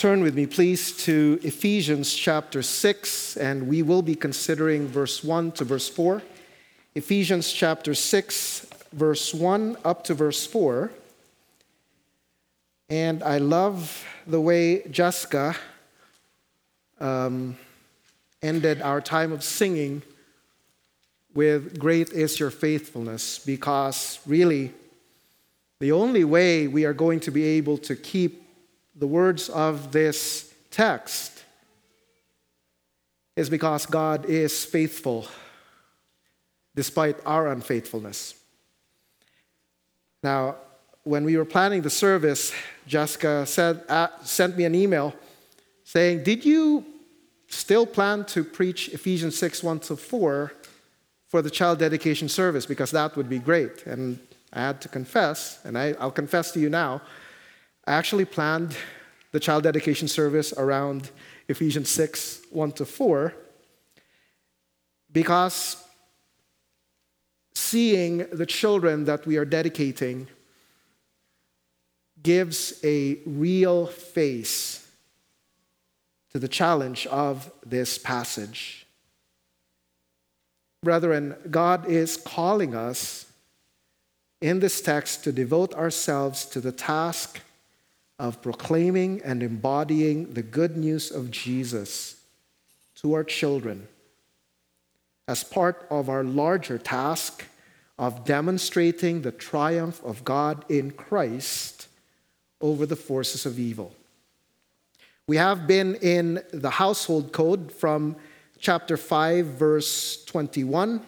Turn with me, please, to Ephesians chapter 6, and we will be considering verse 1 to verse 4. Ephesians chapter 6, verse 1 up to verse 4. And I love the way Jessica um, ended our time of singing with Great is Your Faithfulness, because really, the only way we are going to be able to keep the words of this text is because God is faithful despite our unfaithfulness. Now, when we were planning the service, Jessica said, uh, sent me an email saying, Did you still plan to preach Ephesians 6 1 to 4 for the child dedication service? Because that would be great. And I had to confess, and I, I'll confess to you now, I actually planned the child dedication service around Ephesians 6 1 to 4 because seeing the children that we are dedicating gives a real face to the challenge of this passage. Brethren, God is calling us in this text to devote ourselves to the task of proclaiming and embodying the good news of Jesus to our children as part of our larger task of demonstrating the triumph of God in Christ over the forces of evil. We have been in the household code from chapter 5, verse 21,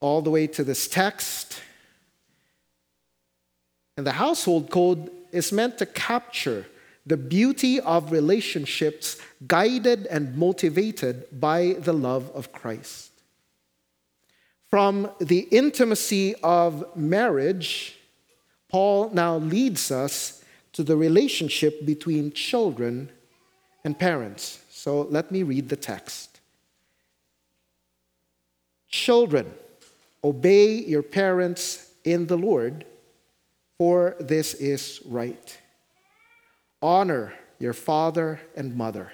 all the way to this text. And the household code is meant to capture the beauty of relationships guided and motivated by the love of Christ. From the intimacy of marriage, Paul now leads us to the relationship between children and parents. So let me read the text. Children, obey your parents in the Lord, for this is right. Honor your father and mother.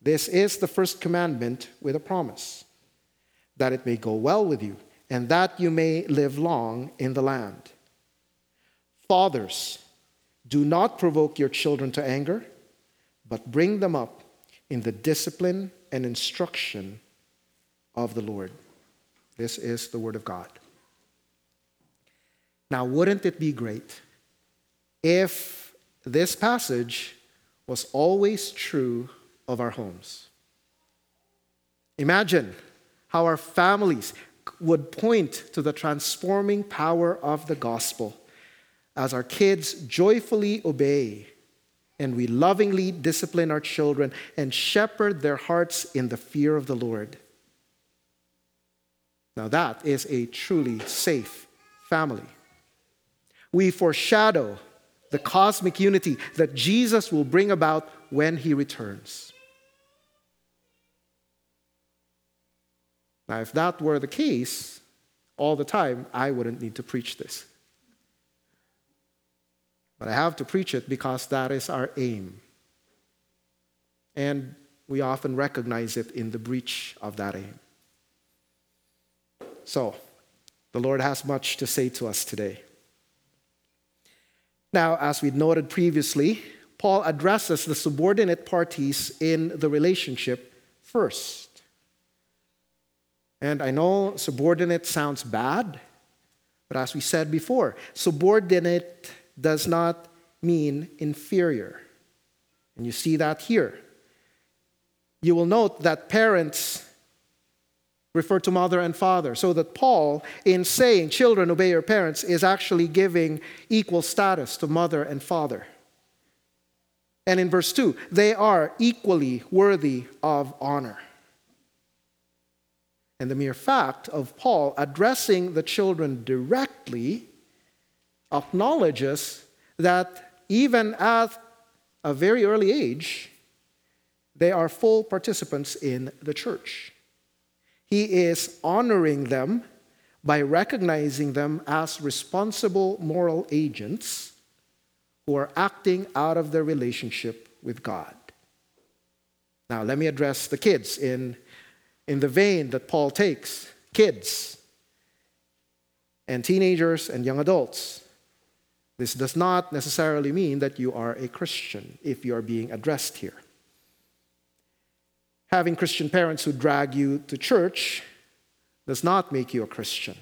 This is the first commandment with a promise that it may go well with you, and that you may live long in the land. Fathers, do not provoke your children to anger, but bring them up in the discipline and instruction of the Lord. This is the Word of God. Now, wouldn't it be great if this passage was always true of our homes? Imagine how our families would point to the transforming power of the gospel as our kids joyfully obey and we lovingly discipline our children and shepherd their hearts in the fear of the Lord. Now, that is a truly safe family. We foreshadow the cosmic unity that Jesus will bring about when he returns. Now, if that were the case all the time, I wouldn't need to preach this. But I have to preach it because that is our aim. And we often recognize it in the breach of that aim. So, the Lord has much to say to us today. Now, as we noted previously, Paul addresses the subordinate parties in the relationship first. And I know subordinate sounds bad, but as we said before, subordinate does not mean inferior. And you see that here. You will note that parents refer to mother and father, so that Paul, in saying, Children, obey your parents, is actually giving equal status to mother and father. And in verse 2, they are equally worthy of honor. And the mere fact of Paul addressing the children directly acknowledges that even at a very early age, they are full participants in the church. He is honoring them by recognizing them as responsible moral agents who are acting out of their relationship with God. Now, let me address the kids in, in the vein that Paul takes kids and teenagers and young adults. This does not necessarily mean that you are a Christian if you are being addressed here. Having Christian parents who drag you to church does not make you a Christian.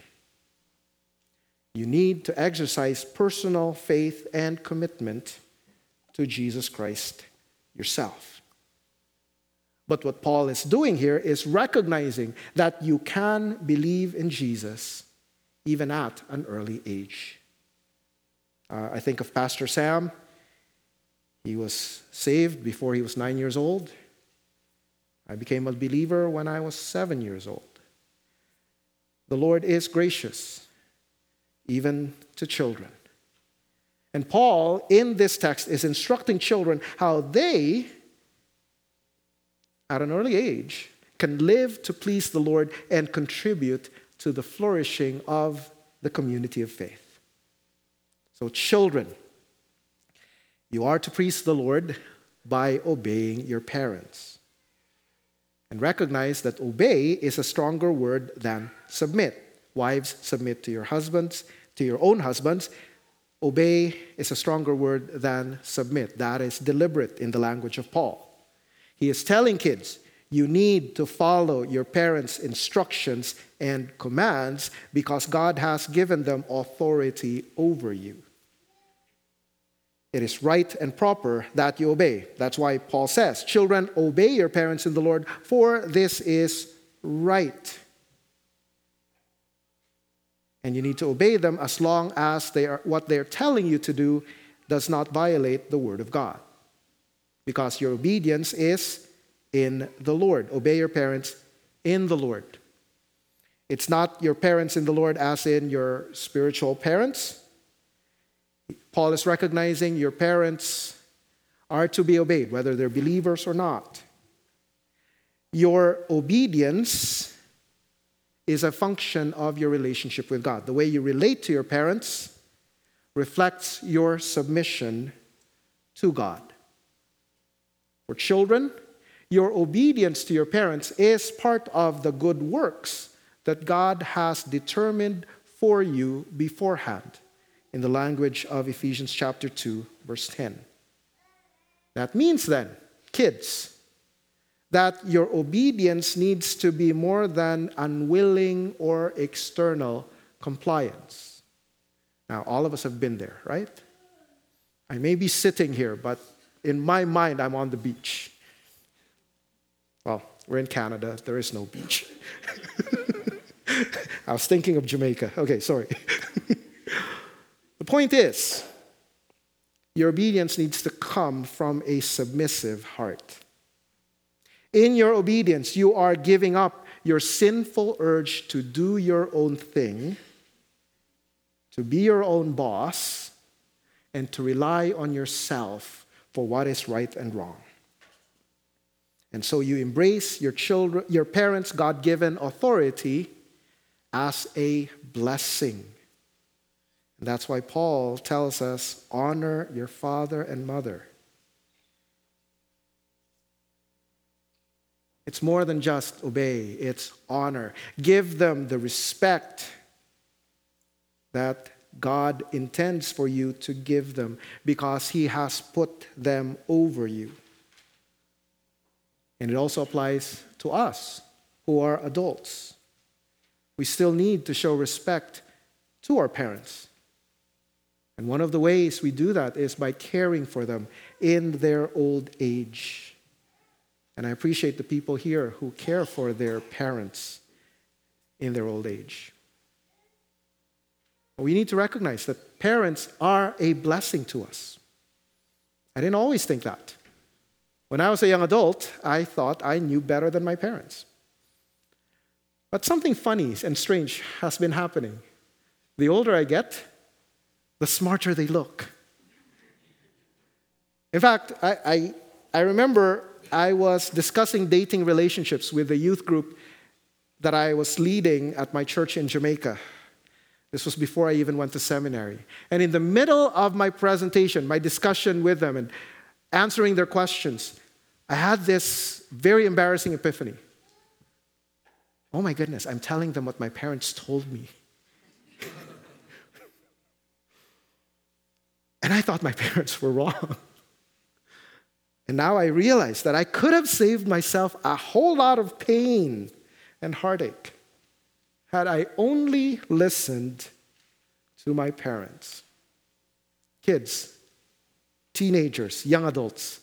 You need to exercise personal faith and commitment to Jesus Christ yourself. But what Paul is doing here is recognizing that you can believe in Jesus even at an early age. Uh, I think of Pastor Sam. He was saved before he was nine years old. I became a believer when I was seven years old. The Lord is gracious, even to children. And Paul, in this text, is instructing children how they, at an early age, can live to please the Lord and contribute to the flourishing of the community of faith. So, children, you are to please the Lord by obeying your parents. And recognize that obey is a stronger word than submit. Wives, submit to your husbands, to your own husbands. Obey is a stronger word than submit. That is deliberate in the language of Paul. He is telling kids, you need to follow your parents' instructions and commands because God has given them authority over you. It is right and proper that you obey. That's why Paul says, Children, obey your parents in the Lord, for this is right. And you need to obey them as long as they are, what they're telling you to do does not violate the Word of God. Because your obedience is in the Lord. Obey your parents in the Lord. It's not your parents in the Lord as in your spiritual parents Paul is recognizing your parents are to be obeyed, whether they're believers or not. Your obedience is a function of your relationship with God. The way you relate to your parents reflects your submission to God. For children, your obedience to your parents is part of the good works that God has determined for you beforehand in the language of Ephesians chapter 2, verse 10. That means then, kids, that your obedience needs to be more than unwilling or external compliance. Now, all of us have been there, right? I may be sitting here, but in my mind, I'm on the beach. Well, we're in Canada, there is no beach. I was thinking of Jamaica. Okay, sorry. The point is, your obedience needs to come from a submissive heart. In your obedience, you are giving up your sinful urge to do your own thing, to be your own boss, and to rely on yourself for what is right and wrong. And so you embrace your children, your parents' God-given authority as a blessing. And that's why Paul tells us honor your father and mother. It's more than just obey, it's honor. Give them the respect that God intends for you to give them because He has put them over you. And it also applies to us who are adults. We still need to show respect to our parents. And one of the ways we do that is by caring for them in their old age. And I appreciate the people here who care for their parents in their old age. We need to recognize that parents are a blessing to us. I didn't always think that. When I was a young adult, I thought I knew better than my parents. But something funny and strange has been happening. The older I get, the smarter they look. In fact, I, I, I remember I was discussing dating relationships with the youth group that I was leading at my church in Jamaica. This was before I even went to seminary. And in the middle of my presentation, my discussion with them and answering their questions, I had this very embarrassing epiphany. Oh my goodness, I'm telling them what my parents told me. And I thought my parents were wrong. And now I realize that I could have saved myself a whole lot of pain and heartache had I only listened to my parents. Kids, teenagers, young adults,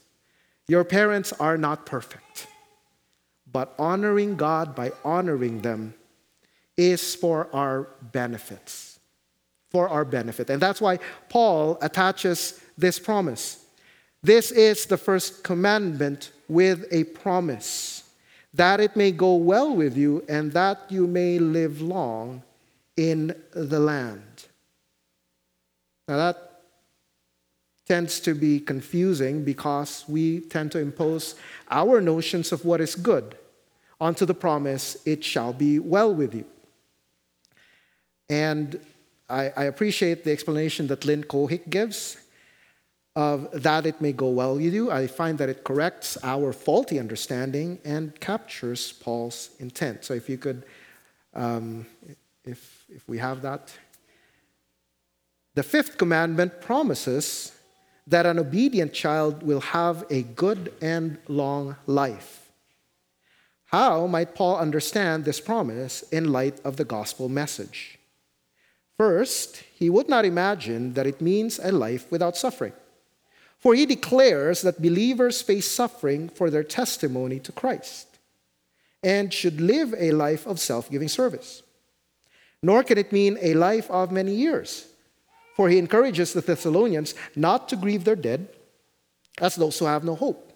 your parents are not perfect, but honoring God by honoring them is for our benefits. For our benefit. And that's why Paul attaches this promise. This is the first commandment with a promise that it may go well with you and that you may live long in the land. Now, that tends to be confusing because we tend to impose our notions of what is good onto the promise, it shall be well with you. And I, I appreciate the explanation that Lynn Cohick gives of that it may go well you. I find that it corrects our faulty understanding and captures Paul's intent. So if you could, um, if, if we have that. The fifth commandment promises that an obedient child will have a good and long life. How might Paul understand this promise in light of the gospel message? First, he would not imagine that it means a life without suffering. For he declares that believers face suffering for their testimony to Christ and should live a life of self giving service. Nor can it mean a life of many years, for he encourages the Thessalonians not to grieve their dead as those who have no hope,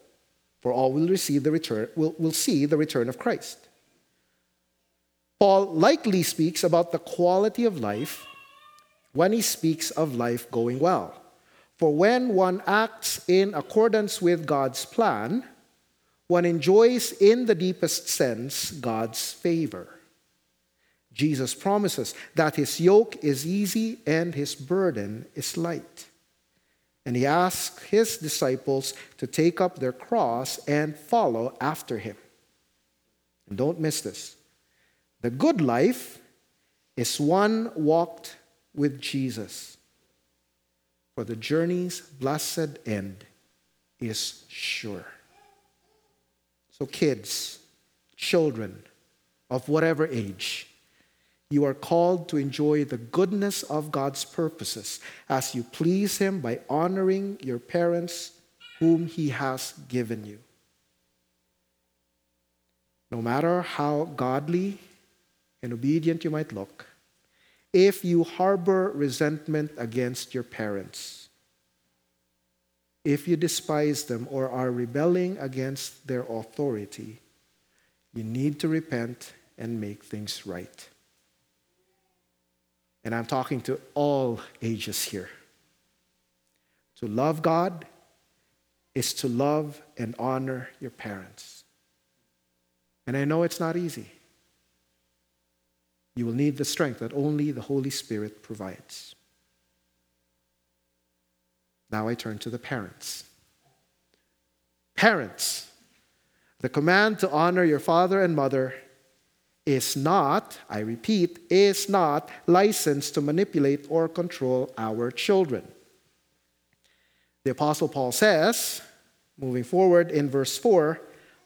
for all will receive the return will, will see the return of Christ. Paul likely speaks about the quality of life when he speaks of life going well. For when one acts in accordance with God's plan, one enjoys in the deepest sense God's favor. Jesus promises that his yoke is easy and his burden is light. And he asks his disciples to take up their cross and follow after him. And don't miss this. The good life is one walked with Jesus for the journey's blessed end is sure. So, kids, children of whatever age, you are called to enjoy the goodness of God's purposes as you please Him by honoring your parents whom He has given you. No matter how godly and obedient you might look, if you harbor resentment against your parents, if you despise them or are rebelling against their authority, you need to repent and make things right. And I'm talking to all ages here. To love God is to love and honor your parents. And I know it's not easy. You will need the strength that only the Holy Spirit provides. Now I turn to the parents. Parents, the command to honor your father and mother is not, I repeat, is not licensed to manipulate or control our children. The Apostle Paul says, moving forward in verse 4,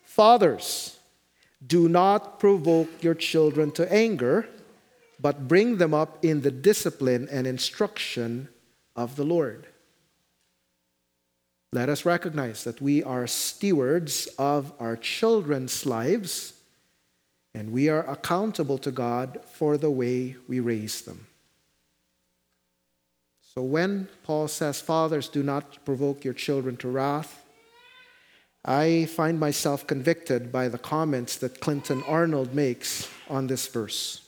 Fathers, do not provoke your children to anger but bring them up in the discipline and instruction of the Lord. Let us recognize that we are stewards of our children's lives, and we are accountable to God for the way we raise them. So when Paul says, Fathers, do not provoke your children to wrath, I find myself convicted by the comments that Clinton Arnold makes on this verse.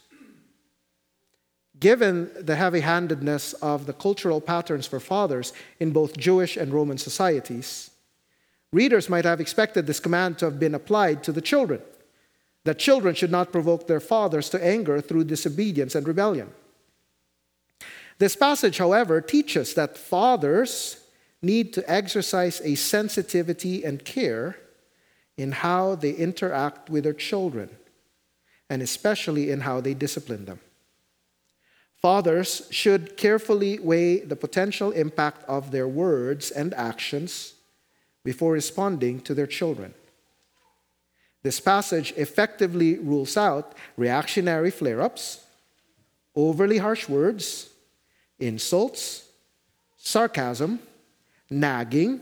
Given the heavy handedness of the cultural patterns for fathers in both Jewish and Roman societies, readers might have expected this command to have been applied to the children that children should not provoke their fathers to anger through disobedience and rebellion. This passage, however, teaches that fathers need to exercise a sensitivity and care in how they interact with their children, and especially in how they discipline them. Fathers should carefully weigh the potential impact of their words and actions before responding to their children. This passage effectively rules out reactionary flare ups, overly harsh words, insults, sarcasm, nagging,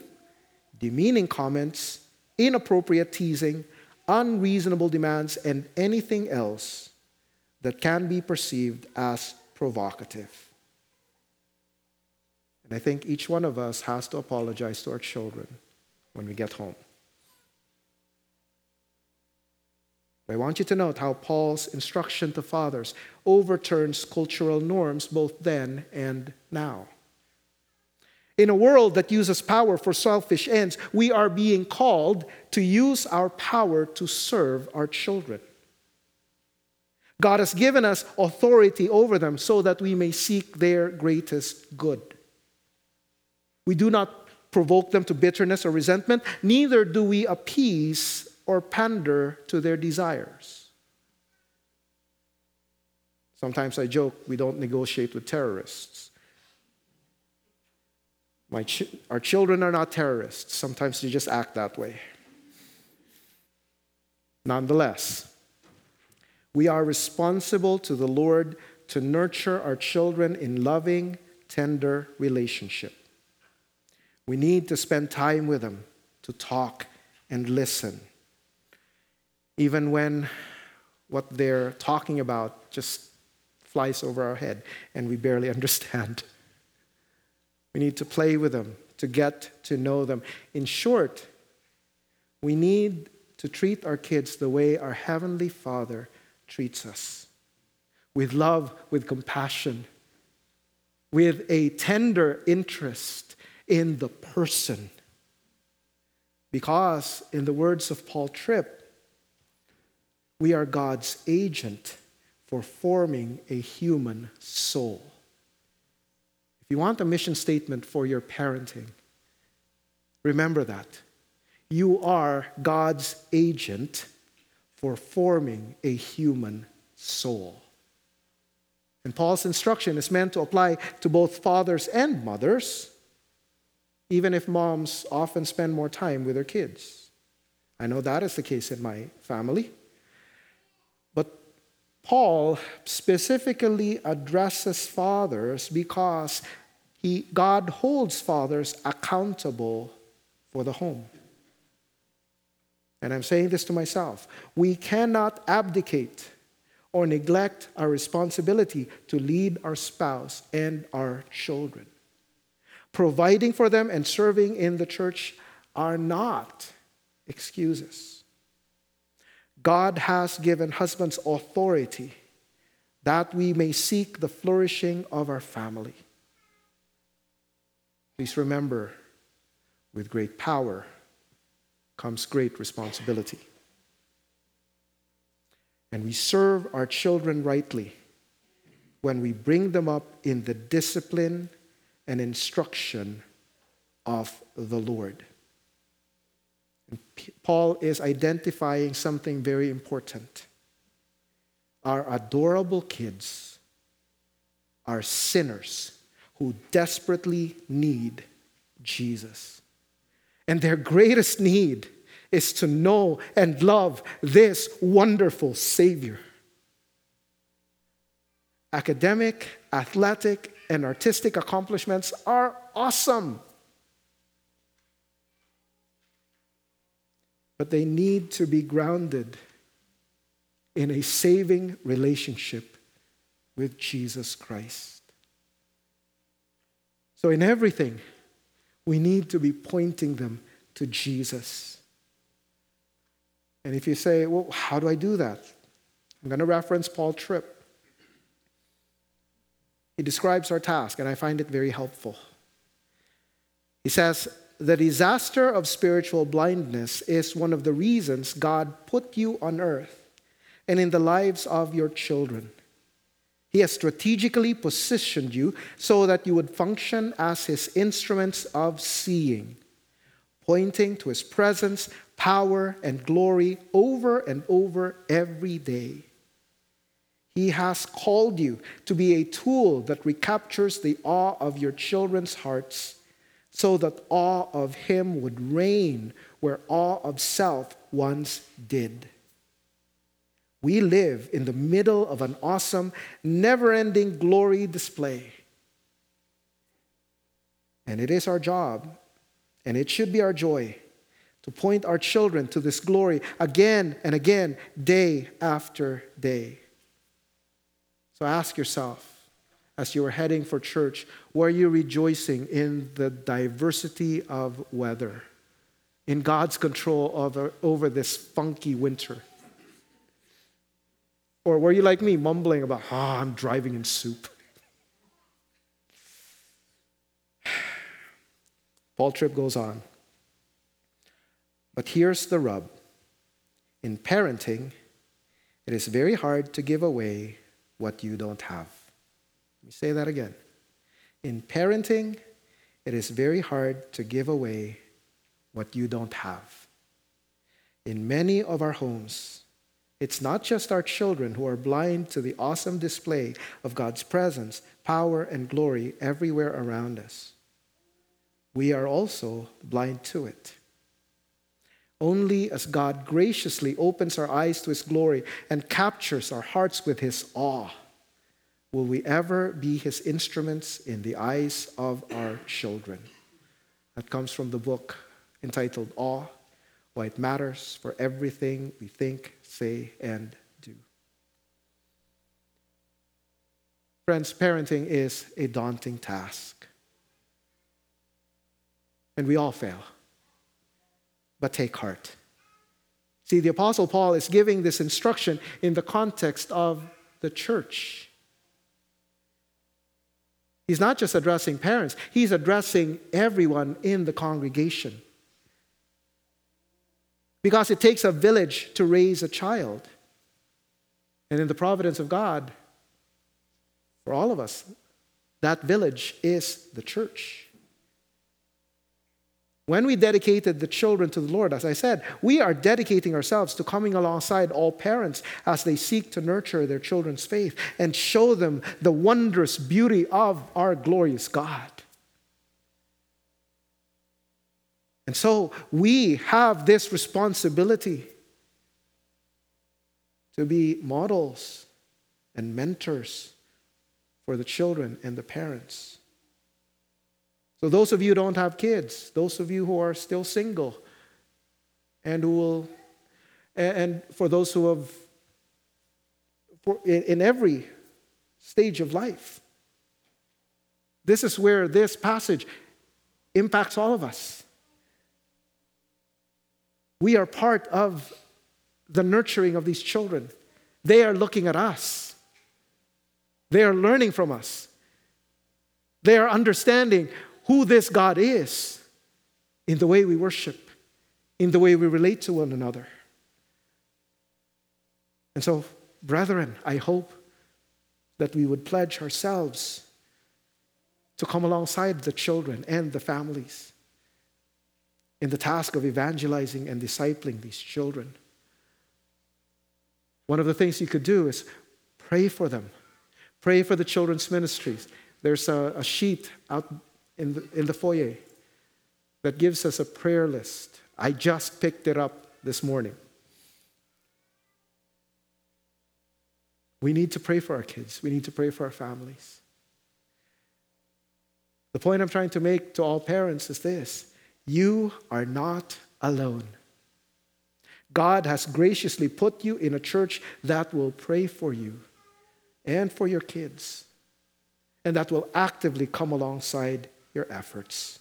demeaning comments, inappropriate teasing, unreasonable demands, and anything else that can be perceived as provocative. And I think each one of us has to apologize to our children when we get home. I want you to note how Paul's instruction to fathers overturns cultural norms both then and now. In a world that uses power for selfish ends, we are being called to use our power to serve our children. God has given us authority over them so that we may seek their greatest good. We do not provoke them to bitterness or resentment, neither do we appease or pander to their desires. Sometimes I joke we don't negotiate with terrorists. Ch- our children are not terrorists. Sometimes they just act that way. Nonetheless, we are responsible to the Lord to nurture our children in loving, tender relationship. We need to spend time with them to talk and listen. Even when what they're talking about just flies over our head and we barely understand. We need to play with them, to get to know them. In short, we need to treat our kids the way our Heavenly Father treats us with love, with compassion, with a tender interest in the person. Because, in the words of Paul Tripp, we are God's agent for forming a human soul. If you want a mission statement for your parenting, remember that. You are God's agent for forming a human soul. And Paul's instruction is meant to apply to both fathers and mothers, even if moms often spend more time with their kids. I know that is the case in my family. But Paul specifically addresses fathers because he, God holds fathers accountable for the home. And I'm saying this to myself we cannot abdicate or neglect our responsibility to lead our spouse and our children. Providing for them and serving in the church are not excuses. God has given husbands authority that we may seek the flourishing of our family. Please remember, with great power comes great responsibility. And we serve our children rightly when we bring them up in the discipline and instruction of the Lord. And Paul is identifying something very important. Our adorable kids are sinners who desperately need Jesus. And their greatest need is to know and love this wonderful Savior. Academic, athletic, and artistic accomplishments are awesome. But they need to be grounded in a saving relationship with Jesus Christ. So, in everything, we need to be pointing them to Jesus. And if you say, well, how do I do that? I'm going to reference Paul Tripp. He describes our task, and I find it very helpful. He says, The disaster of spiritual blindness is one of the reasons God put you on earth and in the lives of your children. He has strategically positioned you so that you would function as His instruments of seeing, pointing to His presence, power, and glory over and over every day. He has called you to be a tool that recaptures the awe of your children's hearts so that awe of Him would reign where awe of self once did. We live in the middle of an awesome, never ending glory display. And it is our job, and it should be our joy, to point our children to this glory again and again, day after day. So ask yourself, as you are heading for church, were you rejoicing in the diversity of weather, in God's control over, over this funky winter? Or were you like me, mumbling about, ah, oh, I'm driving in soup? Paul Tripp goes on. But here's the rub in parenting, it is very hard to give away what you don't have. Let me say that again. In parenting, it is very hard to give away what you don't have. In many of our homes, it's not just our children who are blind to the awesome display of God's presence, power, and glory everywhere around us. We are also blind to it. Only as God graciously opens our eyes to His glory and captures our hearts with His awe will we ever be His instruments in the eyes of our children. That comes from the book entitled Awe Why It Matters for Everything We Think, say, and do. Friends, parenting is a daunting task. And we all fail. But take heart. See, the Apostle Paul is giving this instruction in the context of the church. He's not just addressing parents, he's addressing everyone in the congregation because it takes a village to raise a child. And in the providence of God, for all of us, that village is the church. When we dedicated the children to the Lord, as I said, we are dedicating ourselves to coming alongside all parents as they seek to nurture their children's faith and show them the wondrous beauty of our glorious God. And so we have this responsibility to be models and mentors for the children and the parents. So, those of you who don't have kids, those of you who are still single, and who will, and for those who have, for in every stage of life, this is where this passage impacts all of us. We are part of the nurturing of these children. They are looking at us, they are learning from us, they are understanding who this God is in the way we worship, in the way we relate to one another. And so, brethren, I hope that we would pledge ourselves to come alongside the children and the families in the task of evangelizing and discipling these children. One of the things you could do is pray for them. Pray for the children's ministries. There's a, a sheet out in the, in the foyer that gives us a prayer list. I just picked it up this morning. We need to pray for our kids. We need to pray for our families. The point I'm trying to make to all parents is this you are not alone. God has graciously put you in a church that will pray for you and for your kids, and that will actively come alongside your efforts.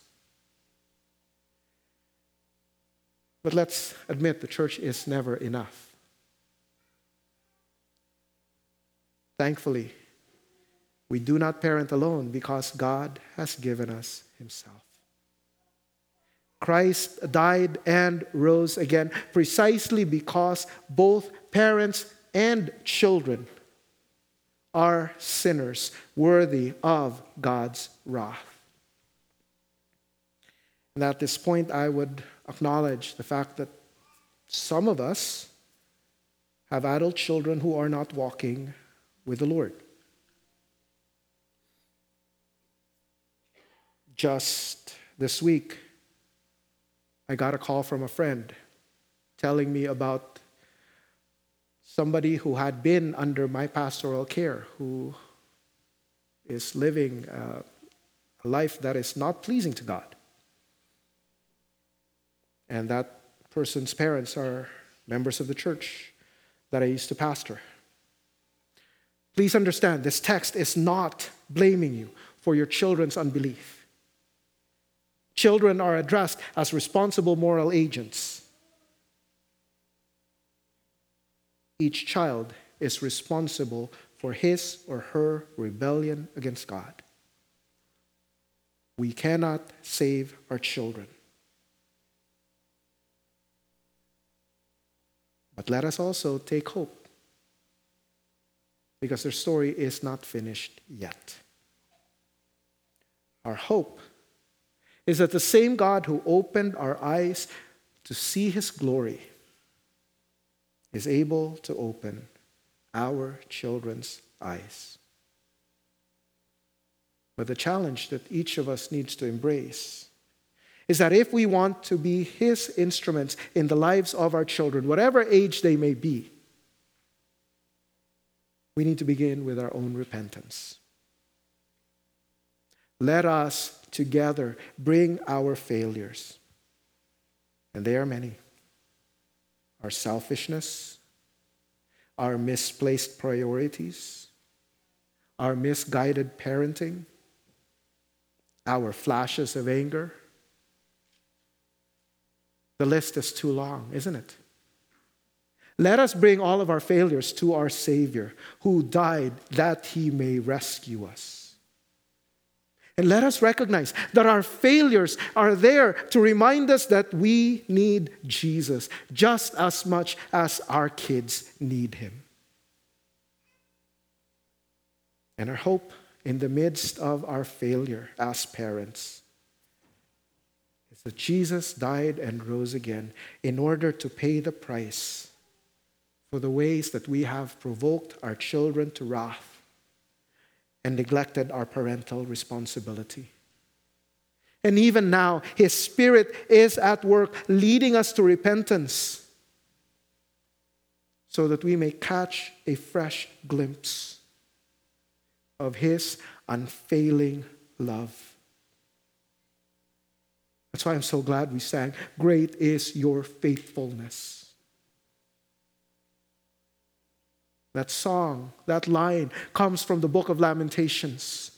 But let's admit the church is never enough. Thankfully, we do not parent alone because God has given us Himself. Christ died and rose again precisely because both parents and children are sinners worthy of God's wrath. And at this point, I would acknowledge the fact that some of us have adult children who are not walking with the Lord. Just this week, I got a call from a friend telling me about somebody who had been under my pastoral care, who is living uh, a life that is not pleasing to God. And that person's parents are members of the church that I used to pastor. Please understand, this text is not blaming you for your children's unbelief. Children are addressed as responsible moral agents. Each child is responsible for his or her rebellion against God. We cannot save our children. But let us also take hope because their story is not finished yet. Our hope is that the same God who opened our eyes to see his glory is able to open our children's eyes. But the challenge that each of us needs to embrace is that if we want to be His instruments in the lives of our children, whatever age they may be, we need to begin with our own repentance. Let us together bring our failures, and they are many our selfishness, our misplaced priorities, our misguided parenting, our flashes of anger the list is too long, isn't it? Let us bring all of our failures to our Savior, who died that he may rescue us. And let us recognize that our failures are there to remind us that we need Jesus just as much as our kids need him. And our hope in the midst of our failure as parents is that Jesus died and rose again in order to pay the price for the ways that we have provoked our children to wrath and neglected our parental responsibility. And even now, His Spirit is at work leading us to repentance so that we may catch a fresh glimpse of His unfailing love. That's why I'm so glad we sang, Great is your faithfulness. That song, that line comes from the book of Lamentations,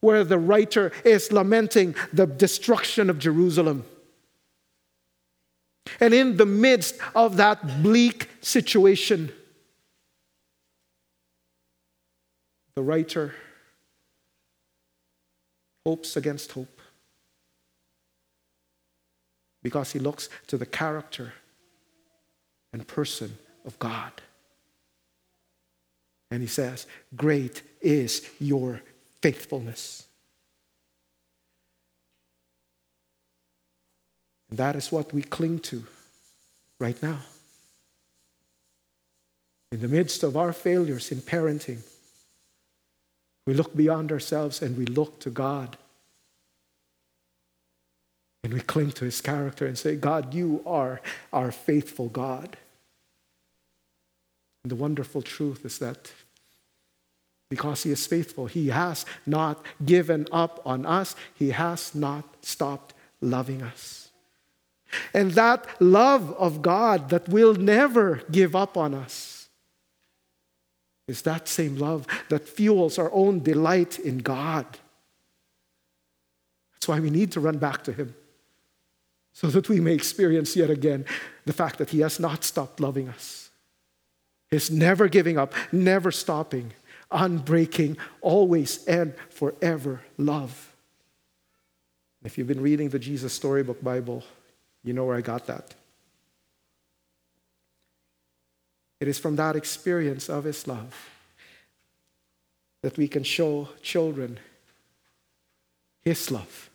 where the writer is lamenting the destruction of Jerusalem. And in the midst of that bleak situation, the writer hopes against hope because he looks to the character and person of God. And he says, Great is your faithfulness. And that is what we cling to right now. In the midst of our failures in parenting, we look beyond ourselves and we look to God and we cling to his character and say, God, you are our faithful God. And the wonderful truth is that because he is faithful, he has not given up on us, he has not stopped loving us. And that love of God that will never give up on us is that same love that fuels our own delight in God. That's why we need to run back to him so that we may experience yet again the fact that He has not stopped loving us. He's never giving up, never stopping, unbreaking, always and forever love. If you've been reading the Jesus Storybook Bible, you know where I got that. It is from that experience of His love that we can show children His love.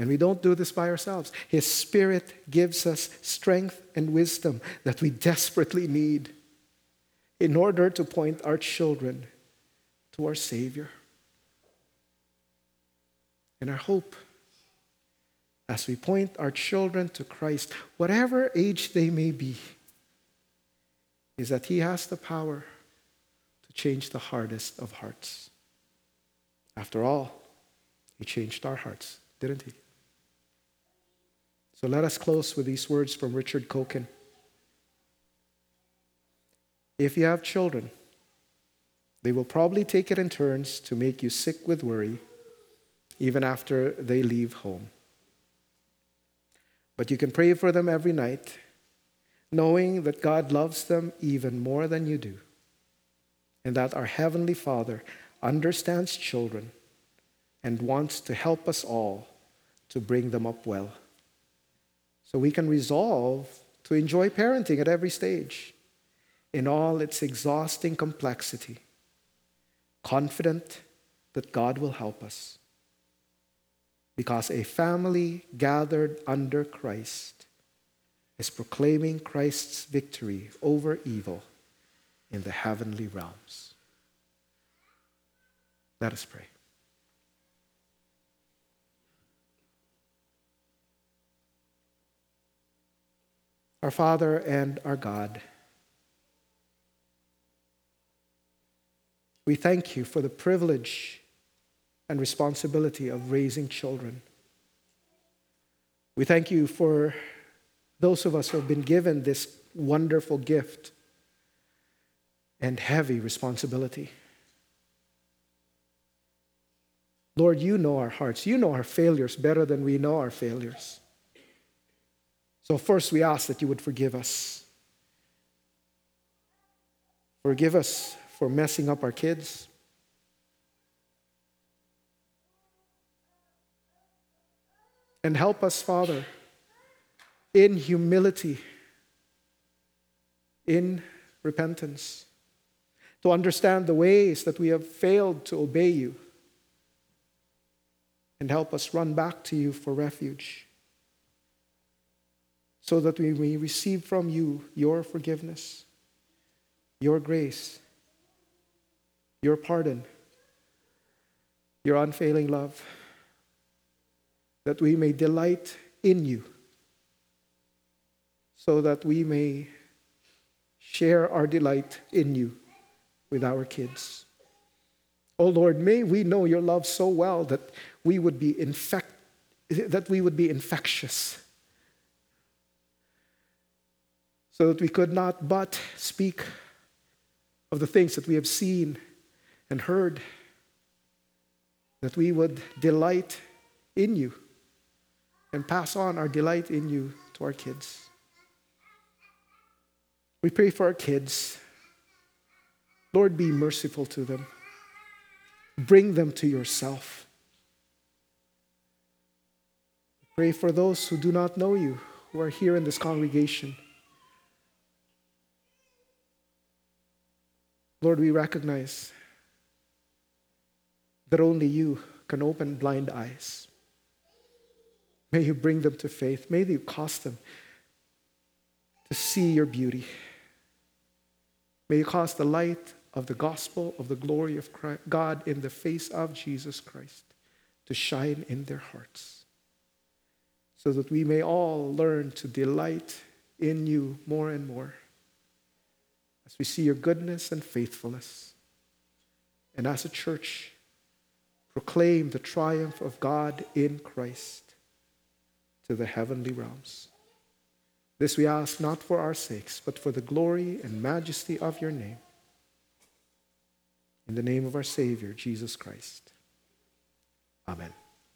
And we don't do this by ourselves. His Spirit gives us strength and wisdom that we desperately need in order to point our children to our Savior. And our hope as we point our children to Christ, whatever age they may be, is that He has the power to change the hardest of hearts. After all, He changed our hearts, didn't He? So let us close with these words from Richard Coekin. If you have children, they will probably take it in turns to make you sick with worry even after they leave home. But you can pray for them every night, knowing that God loves them even more than you do, and that our Heavenly Father understands children and wants to help us all to bring them up well. So we can resolve to enjoy parenting at every stage in all its exhausting complexity, confident that God will help us because a family gathered under Christ is proclaiming Christ's victory over evil in the heavenly realms. Let us pray. Our Father and our God, we thank you for the privilege and responsibility of raising children. We thank you for those of us who have been given this wonderful gift and heavy responsibility. Lord, you know our hearts. You know our failures better than we know our failures. So, first, we ask that you would forgive us. Forgive us for messing up our kids. And help us, Father, in humility, in repentance, to understand the ways that we have failed to obey you, and help us run back to you for refuge, so that we may receive from you your forgiveness, your grace, your pardon, your unfailing love that we may delight in you, so that we may share our delight in you with our kids. Oh Lord, may we know your love so well that we would be infect that we would be infectious. So that we could not but speak of the things that we have seen and heard, that we would delight in you and pass on our delight in you to our kids. We pray for our kids. Lord, be merciful to them. Bring them to yourself. Pray for those who do not know you, who are here in this congregation. Lord, we recognize that only you can open blind eyes. May you bring them to faith. May you cause them to see your beauty. May you cause the light of the gospel of the glory of Christ, God in the face of Jesus Christ to shine in their hearts so that we may all learn to delight in you more and more as we see your goodness and faithfulness. And as a church, proclaim the triumph of God in Christ to the heavenly realms. This we ask not for our sakes, but for the glory and majesty of your name. In the name of our Savior, Jesus Christ. Amen.